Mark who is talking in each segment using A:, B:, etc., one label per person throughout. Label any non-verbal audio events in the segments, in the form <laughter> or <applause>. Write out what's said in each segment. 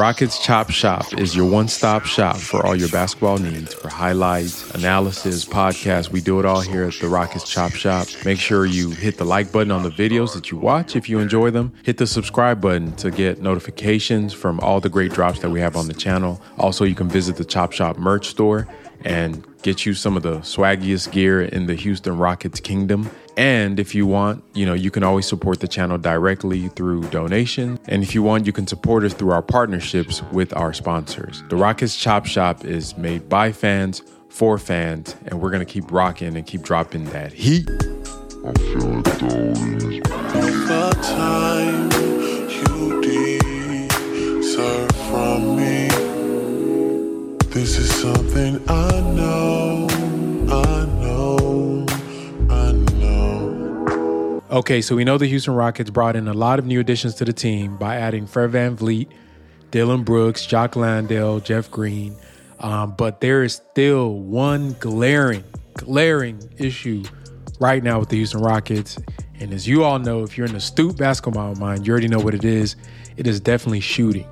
A: Rockets Chop Shop is your one stop shop for all your basketball needs for highlights, analysis, podcasts. We do it all here at the Rockets Chop Shop. Make sure you hit the like button on the videos that you watch if you enjoy them. Hit the subscribe button to get notifications from all the great drops that we have on the channel. Also, you can visit the Chop Shop merch store and get you some of the swaggiest gear in the Houston Rockets kingdom. And if you want, you know, you can always support the channel directly through donation. And if you want, you can support us through our partnerships with our sponsors. The Rockets Chop Shop is made by fans for fans, and we're gonna keep rocking and keep dropping that heat. Okay, so we know the Houston Rockets brought in a lot of new additions to the team by adding Fred Van Vliet, Dillon Brooks, Jock Landale, Jeff Green. Um, but there is still one glaring, glaring issue right now with the Houston Rockets. And as you all know, if you're an astute basketball mind, you already know what it is. It is definitely shooting.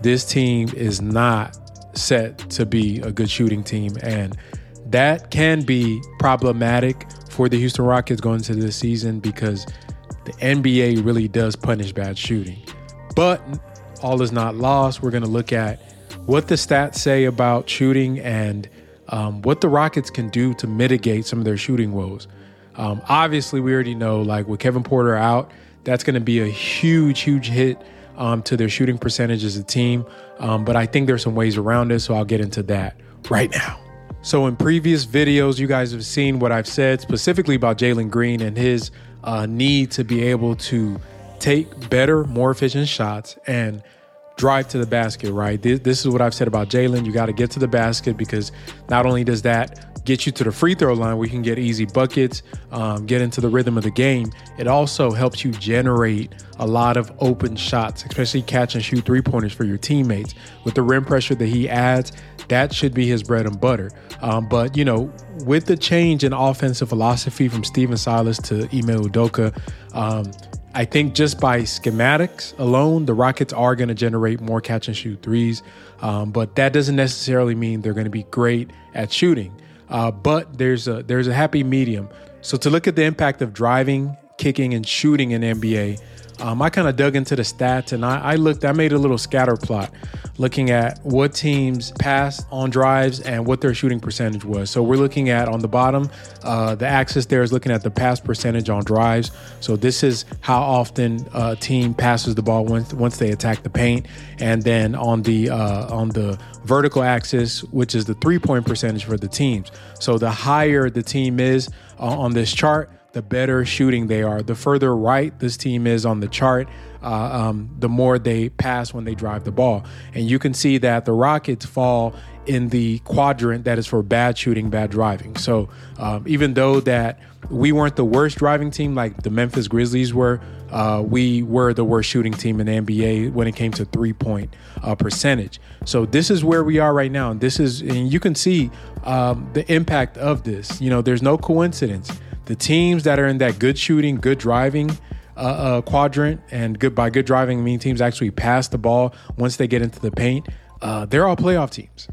A: This team is not set to be a good shooting team. And that can be problematic for the Houston Rockets going into this season because the NBA really does punish bad shooting. But all is not lost. We're going to look at what the stats say about shooting and um, what the Rockets can do to mitigate some of their shooting woes. Um, obviously, we already know, like with Kevin Porter out, that's going to be a huge, huge hit um, to their shooting percentage as a team. Um, but I think there's some ways around it, so I'll get into that right now. So, in previous videos, you guys have seen what I've said specifically about Jalen Green and his uh, need to be able to take better, more efficient shots and drive to the basket, right? This, this is what I've said about Jalen. You got to get to the basket because not only does that get you to the free throw line where you can get easy buckets, um, get into the rhythm of the game. It also helps you generate a lot of open shots, especially catch and shoot three pointers for your teammates. With the rim pressure that he adds, that should be his bread and butter. Um, but, you know, with the change in offensive philosophy from Stephen Silas to Ime Udoka, um, I think just by schematics alone, the Rockets are going to generate more catch and shoot threes, um, but that doesn't necessarily mean they're going to be great at shooting. Uh, but there's a there's a happy medium. So to look at the impact of driving, kicking, and shooting in NBA, um, I kind of dug into the stats and I, I, looked, I made a little scatter plot looking at what teams passed on drives and what their shooting percentage was. So we're looking at on the bottom, uh, the axis there is looking at the pass percentage on drives. So this is how often a team passes the ball once once they attack the paint, and then on the uh, on the vertical axis, which is the three point percentage for the teams. So the higher the team is uh, on this chart, the better shooting they are. The further right this team is on the chart, uh, um, the more they pass when they drive the ball. And you can see that the Rockets fall in the quadrant that is for bad shooting, bad driving. So um, even though that we weren't the worst driving team like the Memphis Grizzlies were, uh, we were the worst shooting team in the NBA when it came to three point uh, percentage. So this is where we are right now, and this is, and you can see um, the impact of this. You know, there's no coincidence the teams that are in that good shooting, good driving uh, uh, quadrant, and good by good driving, I mean teams actually pass the ball once they get into the paint. Uh, they're all playoff teams.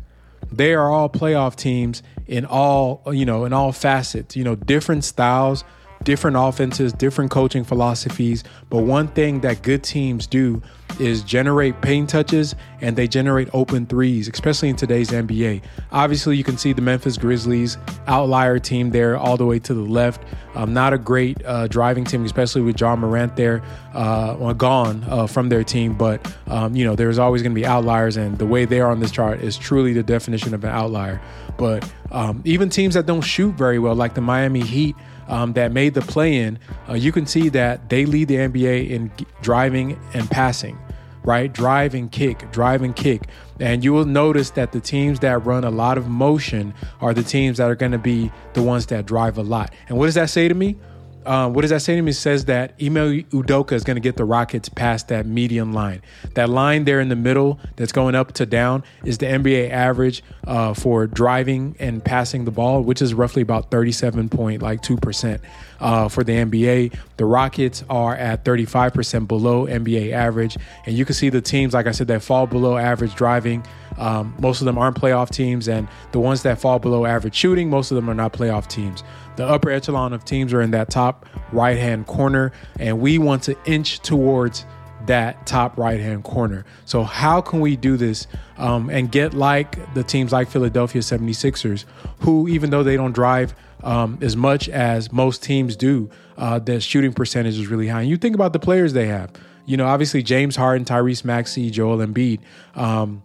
A: They are all playoff teams in all you know in all facets. You know, different styles, different offenses, different coaching philosophies. But one thing that good teams do is generate paint touches and they generate open threes, especially in today's NBA. Obviously, you can see the Memphis Grizzlies outlier team there all the way to the left. Um, not a great uh, driving team, especially with Ja Morant there uh, gone uh, from their team. But um, you know, there's always going to be outliers, and the way they are on this chart is truly the definition of an outlier. But um, even teams that don't shoot very well, like the Miami Heat um, that made the play in, uh, you can see that they lead the NBA in driving and passing, right? Drive and kick, drive and kick. And you will notice that the teams that run a lot of motion are the teams that are going to be the ones that drive a lot. And what does that say to me? Um, what does that say to me? It says that Ime Udoka is going to get the Rockets past that median line. That line there in the middle that's going up to down is the NBA average uh, for driving and passing the ball, which is roughly about 37 point like two percent uh, for the NBA. The Rockets are at 35% below NBA average, and you can see the teams, like I said, that fall below average driving. Um, most of them aren't playoff teams, and the ones that fall below average shooting, most of them are not playoff teams. The upper echelon of teams are in that top right hand corner, and we want to inch towards that top right hand corner. So, how can we do this um, and get like the teams like Philadelphia 76ers, who, even though they don't drive um, as much as most teams do, uh, the shooting percentage is really high. And you think about the players they have. You know, obviously James Harden, Tyrese Maxey, Joel Embiid. Um,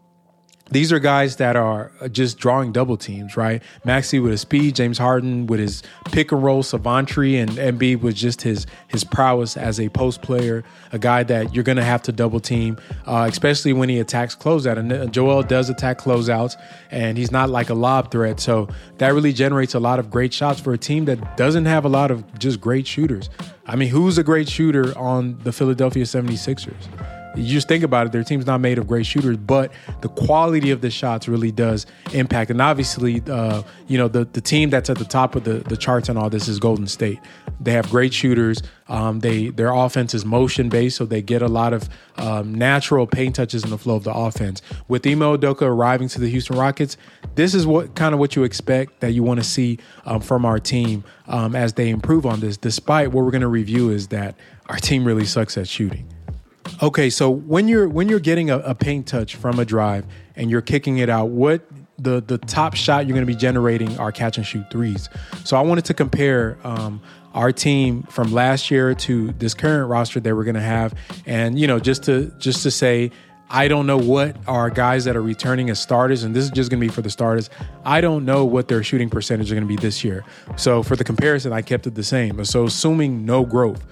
A: these are guys that are just drawing double teams, right? Maxey with his speed, James Harden with his pick and roll savantry, and Embiid with just his his prowess as a post player, a guy that you're going to have to double team, uh, especially when he attacks closeout. And uh, Joel does attack closeouts, and he's not like a lob threat, so that really generates a lot of great shots for a team that doesn't have a lot of just great shooters. I mean, who's a great shooter on the Philadelphia 76ers? You just think about it, their team's not made of great shooters, but the quality of the shots really does impact. And obviously, uh, you know, the, the team that's at the top of the, the charts and all this is Golden State. They have great shooters. Um, they their offense is motion based, so they get a lot of um, natural paint touches in the flow of the offense. With Ime Udoka arriving to the Houston Rockets, this is what kind of what you expect that you want to see um, from our team um, as they improve on this. Despite what we're going to review is that our team really sucks at shooting. Okay, so when you're when you're getting a, a, paint touch from a drive and you're kicking it out, what the the top shot you're going to be generating are catch and shoot threes. So I wanted to compare um, our team from last year to this current roster that we're going to have, and you know just to just to say I don't know what our guys that are returning as starters, and this is just going to be for the starters. I don't know what their shooting percentage are going to be this year. So for the comparison, I kept it the same. So assuming no growth,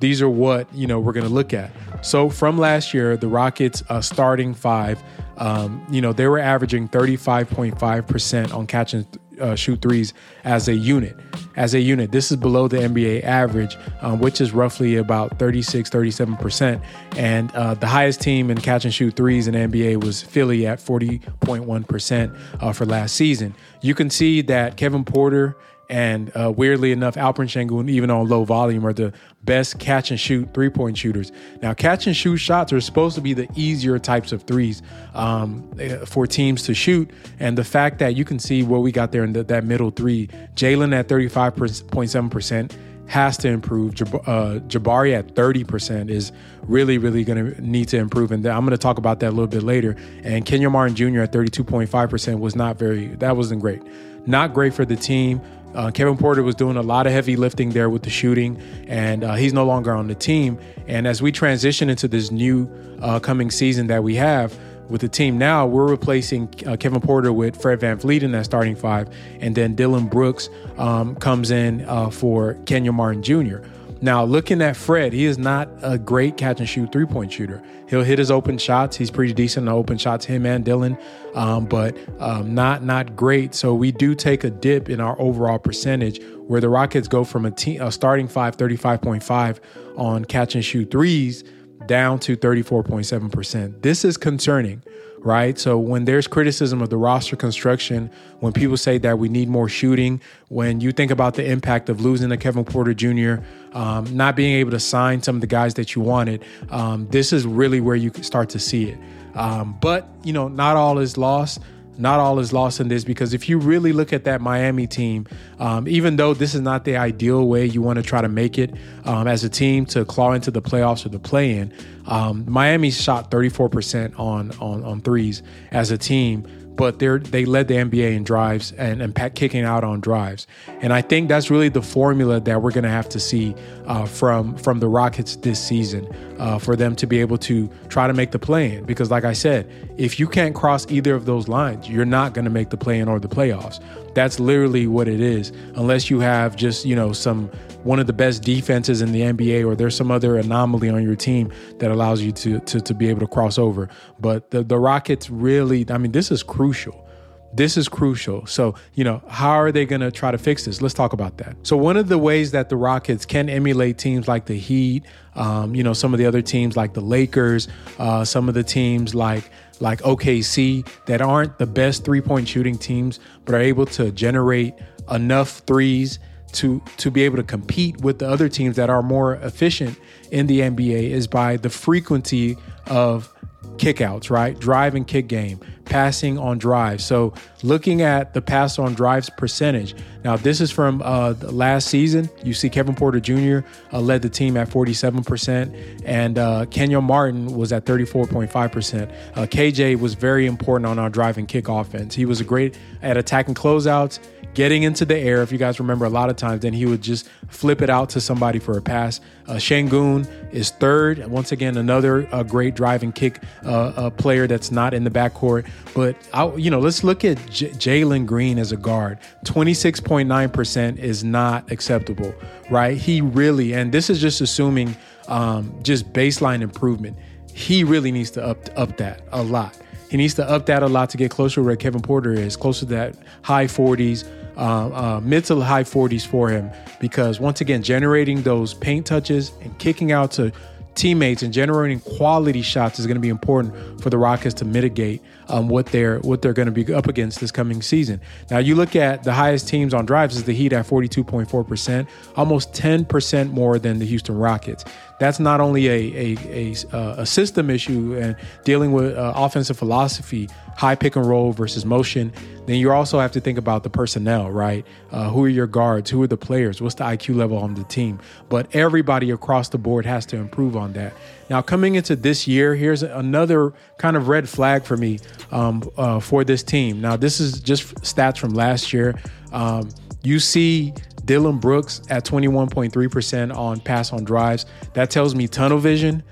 A: these are what you know we're going to look at. So from last year, the Rockets uh, starting five, um, you know, they were averaging 35.5 percent on catch and uh, shoot threes as a unit. As a unit, this is below the NBA average, um, which is roughly about 36, 37%. And uh, the highest team in catch and shoot threes in NBA was Philly at 40.1% uh, for last season. You can see that Kevin Porter and uh, weirdly enough, Alperen Sengun, even on low volume, are the best catch and shoot three point shooters. Now, catch and shoot shots are supposed to be the easier types of threes um, eh, for teams to shoot. And the fact that you can see what we got there in the, that middle three, Jalen at 35.7% has to improve. Uh, Jabari at 30% is really, really going to need to improve. And I'm going to talk about that a little bit later. And Kenyon Martin Jr. at 32.5% was not very, that wasn't great. Not great for the team. Uh, Kevin Porter was doing a lot of heavy lifting there with the shooting, and uh, he's no longer on the team. And as we transition into this new uh, coming season that we have with the team now, we're replacing uh, Kevin Porter with Fred VanVleet in that starting five, and then Dillon Brooks um, comes in uh, for Kenyon Martin Jr. Now, looking at Fred, he is not a great catch and shoot three point shooter. He'll hit his open shots. He's pretty decent on open shots, him and Dillon, um, but um, not not great. So we do take a dip in our overall percentage, where the Rockets go from a, team, a starting five, 35.5 on catch and shoot threes down to 34.7%. This is concerning right? So when there's criticism of the roster construction, when people say that we need more shooting, when you think about the impact of losing a Kevin Porter Jr., um, not being able to sign some of the guys that you wanted, um, this is really where you start to see it. Um, but you know, not all is lost not all is lost in this because if you really look at that Miami team, um, even though this is not the ideal way you want to try to make it um, as a team to claw into the playoffs or the play in, um, Miami shot 34% on, on, on threes as a team but they they led the NBA in drives and, and kicking out on drives. And I think that's really the formula that we're going to have to see uh, from from the Rockets this season uh, for them to be able to try to make the play in. Because, like I said, if you can't cross either of those lines, you're not going to make the play in or the playoffs. That's literally what it is, unless you have just you know some one of the best defenses in the NBA or there's some other anomaly on your team that allows you to to, to be able to cross over. But the, the Rockets really, I mean, this is crucial. This is crucial. So, you know, how are they going to try to fix this? Let's talk about that. So, one of the ways that the Rockets can emulate teams like the Heat, um, you know, some of the other teams like the Lakers, uh, some of the teams like like OKC that aren't the best three point shooting teams, but are able to generate enough threes to to be able to compete with the other teams that are more efficient in the NBA is by the frequency of kickouts, right? Drive and kick game, passing on drives. So looking at the pass on drives percentage. Now this is from uh, last season. You see Kevin Porter Jr. Uh, led the team at 47%, and uh, Kenyon Martin was at 34.5%. Uh, KJ was very important on our drive and kick offense. He was great at attacking closeouts getting into the air. If you guys remember, a lot of times, then he would just flip it out to somebody for a pass. Uh, Sengun is third. Once again, another uh, great driving kick uh, player that's not in the backcourt. But I, you know, let's look at J- Jalen Green as a guard. Twenty six point nine percent is not acceptable, right? He really, and this is just assuming um, just baseline improvement. He really needs to up up that a lot. He needs to up that a lot to get closer to where Kevin Porter is, closer to that high 40s, uh, uh, mid to high 40s for him because once again, generating those paint touches and kicking out to teammates and generating quality shots is going to be important for the Rockets to mitigate um, what they're what they're going to be up against this coming season. Now you look at the highest teams on drives is the Heat at 42.4 percent, almost 10 percent more than the Houston Rockets. That's not only a a, a, a system issue and dealing with uh, offensive philosophy, high pick and roll versus motion. Then you also have to think about the personnel, right? Uh, who are your guards? Who are the players? What's the IQ level on the team? But everybody across the board has to improve on that. Now, coming into this year, here's another kind of red flag for me um, uh, for this team. Now, this is just stats from last year. Um, you see Dillon Brooks at 21.3% on pass on drives. That tells me tunnel vision.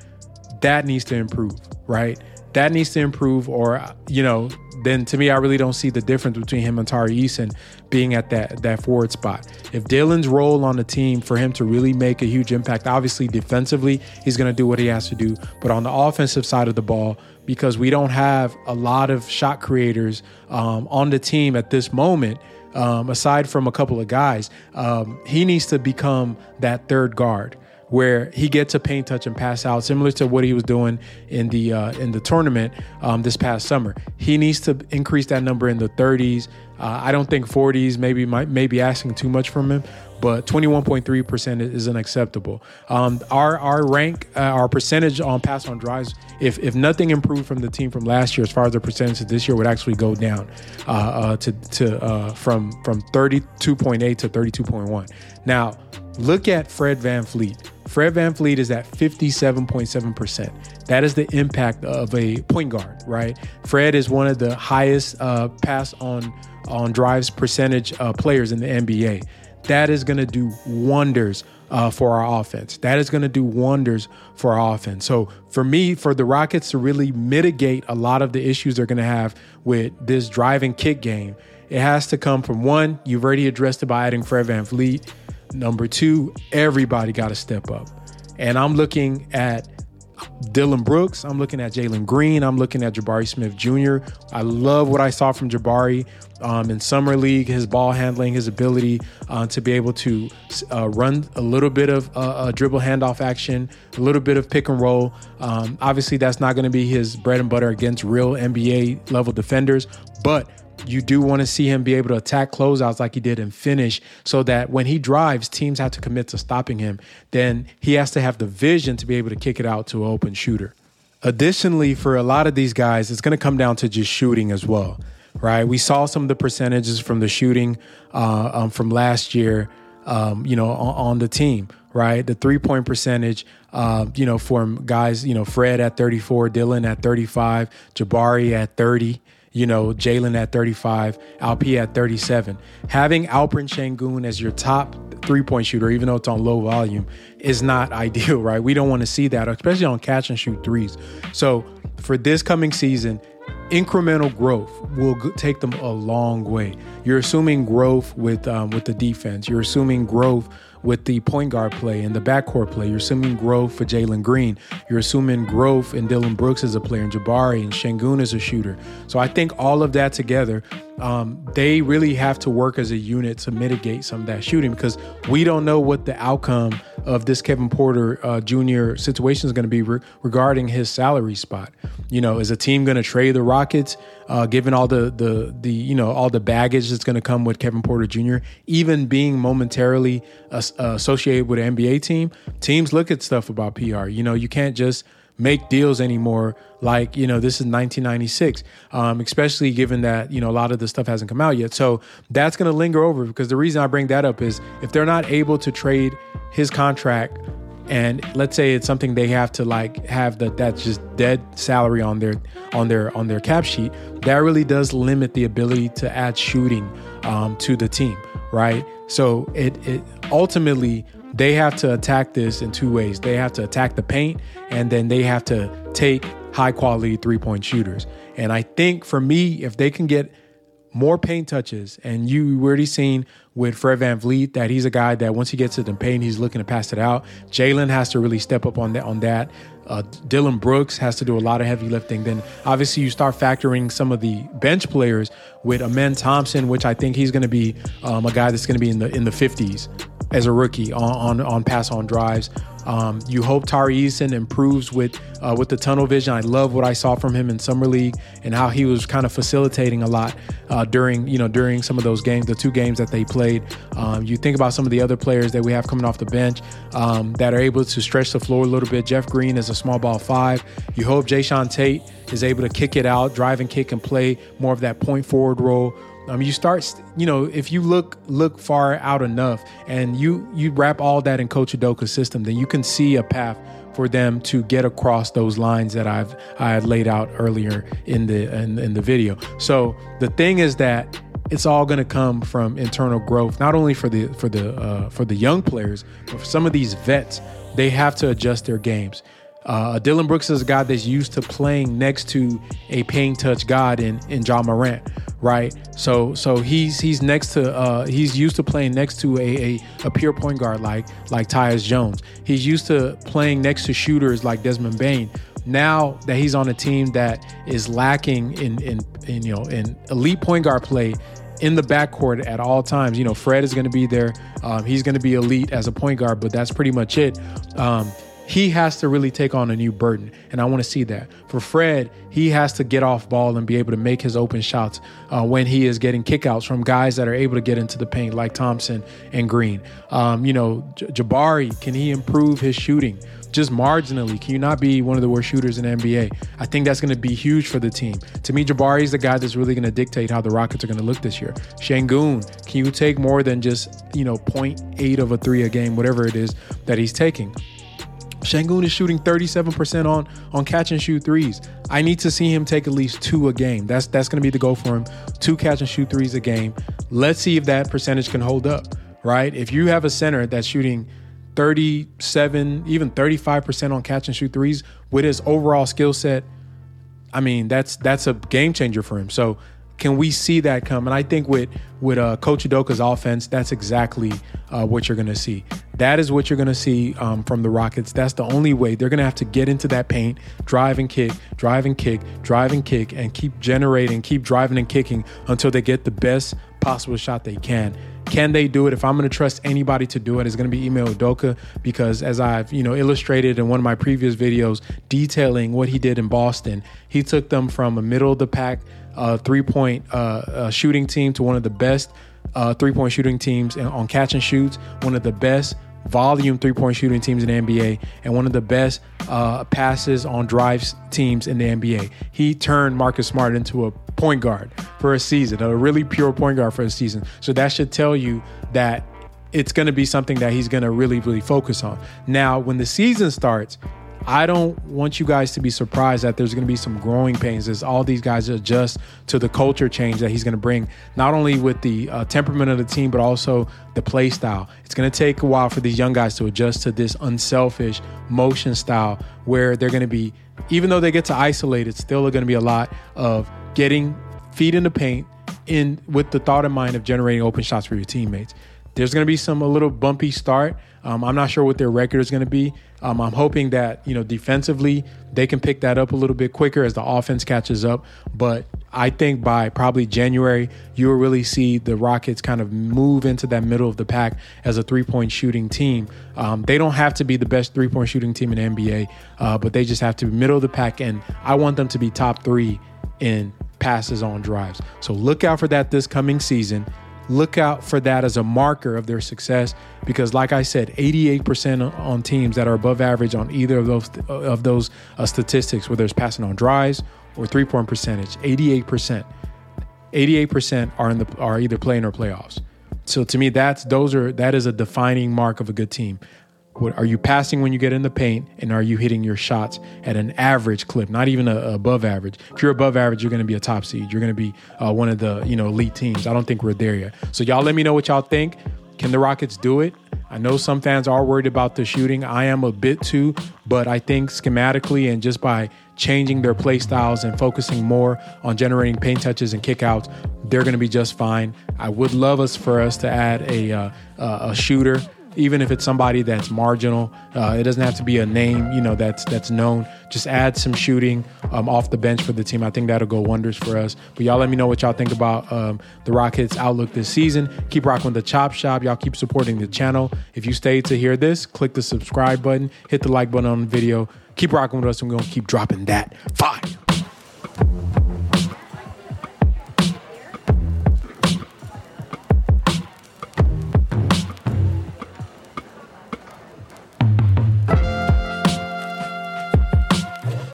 A: That needs to improve, right? That needs to improve, or, you know, then to me, I really don't see the difference between him and Tari Eason being at that that forward spot. If Dillon's role on the team for him to really make a huge impact, obviously defensively, he's going to do what he has to do. But on the offensive side of the ball, because we don't have a lot of shot creators um, on the team at this moment, um, aside from a couple of guys, um, he needs to become that third guard where he gets a paint touch and pass out, similar to what he was doing in the uh, in the tournament um, this past summer. He needs to increase that number in the 30s. Uh, I don't think 40s maybe might maybe asking too much from him, but 21.3% is unacceptable. Um, our our rank, uh, our percentage on pass on drives, if if nothing improved from the team from last year, as far as the percentage this year, would actually go down uh, uh, to to uh, from from 32.8 to 32.1. Now, look at Fred VanVleet. Fred VanVleet is at 57.7%. That is the impact of a point guard, right? Fred is one of the highest uh, pass on on drives percentage uh, players in the NBA that is going to do wonders uh, for our offense. That is going to do wonders for our offense. So for me, for the Rockets to really mitigate a lot of the issues they're going to have with this drive and kick game, it has to come from one, you've already addressed it by adding Fred VanVleet. Number two, everybody got to step up. And I'm looking at Dillon Brooks. I'm looking at Jalen Green. I'm looking at Jabari Smith Jr. I love what I saw from Jabari um, in summer league. His ball handling, his ability uh, to be able to uh, run a little bit of uh, dribble handoff action, a little bit of pick and roll. Um, obviously, that's not going to be his bread and butter against real NBA level defenders, but you do want to see him be able to attack closeouts like he did and finish so that when he drives, teams have to commit to stopping him. Then he has to have the vision to be able to kick it out to an open shooter. Additionally, for a lot of these guys, it's going to come down to just shooting as well, right? We saw some of the percentages from the shooting uh, um, from last year, um, you know, on, on, the team, right? The three point percentage, uh, you know, from guys, you know, Fred at 34, Dillon at 35, Jabari at 30 you know, Jalen at 35, Alp at 37. Having Alperen Sengun as your top three point shooter, even though it's on low volume, is not <laughs> ideal, right? We don't want to see that, especially on catch and shoot threes. So for this coming season, incremental growth will take them a long way. You're assuming growth with um, with the defense. You're assuming growth with the point guard play and the backcourt play. You're assuming growth for Jalen Green. You're assuming growth in Dillon Brooks as a player, and Jabari and Sengun as a shooter. So I think all of that together, um, they really have to work as a unit to mitigate some of that shooting because we don't know what the outcome of this Kevin Porter uh, Jr. situation is going to be re- regarding his salary spot. You know, is a team going to trade the Rockets, uh, given all the the the you know all the baggage that's going to come with Kevin Porter Jr. Even being momentarily uh, associated with an NBA team, teams look at stuff about PR. You know, you can't just make deals anymore like you know this is 1996 um, especially given that you know a lot of the stuff hasn't come out yet so that's going to linger over because the reason i bring that up is if they're not able to trade his contract and let's say it's something they have to like have that that's just dead salary on their on their on their cap sheet that really does limit the ability to add shooting um, to the team right so it it ultimately they have to attack this in two ways. They have to attack the paint and then they have to take high quality three point shooters. And I think for me, if they can get more paint touches, and you already seen with Fred VanVleet that he's a guy that once he gets to the paint, he's looking to pass it out. Jalen has to really step up on that. On that, uh, Dillon Brooks has to do a lot of heavy lifting. Then obviously you start factoring some of the bench players with Amen Thompson, which I think he's going to be um, a guy that's going to be in the in the 50s as a rookie on on, on pass on drives. Um, you hope Tari Eason improves with uh, with the tunnel vision. I love what I saw from him in summer league and how he was kind of facilitating a lot uh, during you know during some of those games, the two games that they played. Um, you think about some of the other players that we have coming off the bench um, that are able to stretch the floor a little bit. Jeff Green is a small ball five. You hope Jae'Sean Tate is able to kick it out, drive and kick, and play more of that point forward role. Um, you start, you know, if you look look far out enough, and you you wrap all that in Coach Udoka's system, then you can see a path for them to get across those lines that I've I laid out earlier in the in, in the video. So the thing is that it's all going to come from internal growth, not only for the for the uh, for the young players, but for some of these vets. They have to adjust their games. Uh, Dillon Brooks is a guy that's used to playing next to a paint touch god in in Ja Morant, right? So so he's he's next to uh, he's used to playing next to a, a, a pure point guard like like Tyus Jones. He's used to playing next to shooters like Desmond Bane. Now that he's on a team that is lacking in in, in you know in elite point guard play in the backcourt at all times. You know, Fred is going to be there. Um, he's going to be elite as a point guard, but that's pretty much it. Um, he has to really take on a new burden. And I want to see that. For Fred, he has to get off ball and be able to make his open shots uh, when he is getting kickouts from guys that are able to get into the paint, like Thompson and Green. Um, you know, J- Jabari, can he improve his shooting? Just marginally, can you not be one of the worst shooters in NBA? I think that's going to be huge for the team. To me, Jabari is the guy that's really going to dictate how the Rockets are going to look this year. Sengun, can you take more than just you know 0.8 of a three a game, whatever it is that he's taking? Sengun is shooting 37% on on catch and shoot threes. I need to see him take at least two a game. That's that's going to be the goal for him. Two catch and shoot threes a game. Let's see if that percentage can hold up, right? If you have a center that's shooting 37, even 35% on catch and shoot threes with his overall skill set, I mean, that's that's a game changer for him. So can we see that come? And I think with with uh, Coach Udoka's offense, that's exactly uh, what you're going to see. That is what you're going to see um, from the Rockets. That's the only way they're going to have to get into that paint, drive and kick, drive and kick, drive and kick, and keep generating, keep driving and kicking until they get the best possible shot they can. Can they do it? If I'm going to trust anybody to do it, it's going to be Ime Udoka because as I've you know illustrated in one of my previous videos detailing what he did in Boston, he took them from a middle of the pack uh, three point uh, shooting team to one of the best uh, three point shooting teams on catch and shoots, one of the best volume three point shooting teams in the NBA, and one of the best uh, passes on drives teams in the NBA. He turned Marcus Smart into a point guard for a season, a really pure point guard for a season. So that should tell you that it's going to be something that he's going to really, really focus on. Now, when the season starts, I don't want you guys to be surprised that there's going to be some growing pains as all these guys adjust to the culture change that he's going to bring, not only with the uh, temperament of the team, but also the play style. It's going to take a while for these young guys to adjust to this unselfish motion style where they're going to be, even though they get to isolate, it's still going to be a lot of getting feet in the paint in with the thought in mind of generating open shots for your teammates there's going to be some a little bumpy start. Um, I'm not sure what their record is going to be. Um, I'm hoping that you know defensively they can pick that up a little bit quicker as the offense catches up. But I think by probably January, you will really see the Rockets kind of move into that middle of the pack as a three point shooting team. Um, they don't have to be the best three point shooting team in the NBA, uh, but they just have to be middle of the pack. And I want them to be top three in passes on drives. So look out for that this coming season look out for that as a marker of their success because like i said 88% on teams that are above average on either of those of those uh, statistics whether it's passing on drives or three point percentage 88% 88% are in the are either playing or playoffs. So to me that's those are that is a defining mark of a good team what, are you passing when you get in the paint, and are you hitting your shots at an average clip, not even a, a above average? If you're above average, you're going to be a top seed. You're going to be uh, one of the you know elite teams. I don't think we're there yet. So y'all, let me know what y'all think. Can the Rockets do it? I know some fans are worried about the shooting. I am a bit too, but I think schematically and just by changing their play styles and focusing more on generating paint touches and kickouts, they're going to be just fine. I would love us for us to add a uh, a shooter even if it's somebody that's marginal. Uh, it doesn't have to be a name, you know, that's that's known. Just add some shooting um, off the bench for the team. I think that'll go wonders for us. But y'all let me know what y'all think about um, the Rockets' outlook this season. Keep rocking with the Chop Shop. Y'all keep supporting the channel. If you stayed to hear this, click the subscribe button, hit the like button on the video. Keep rocking with us. We're to keep dropping that fire.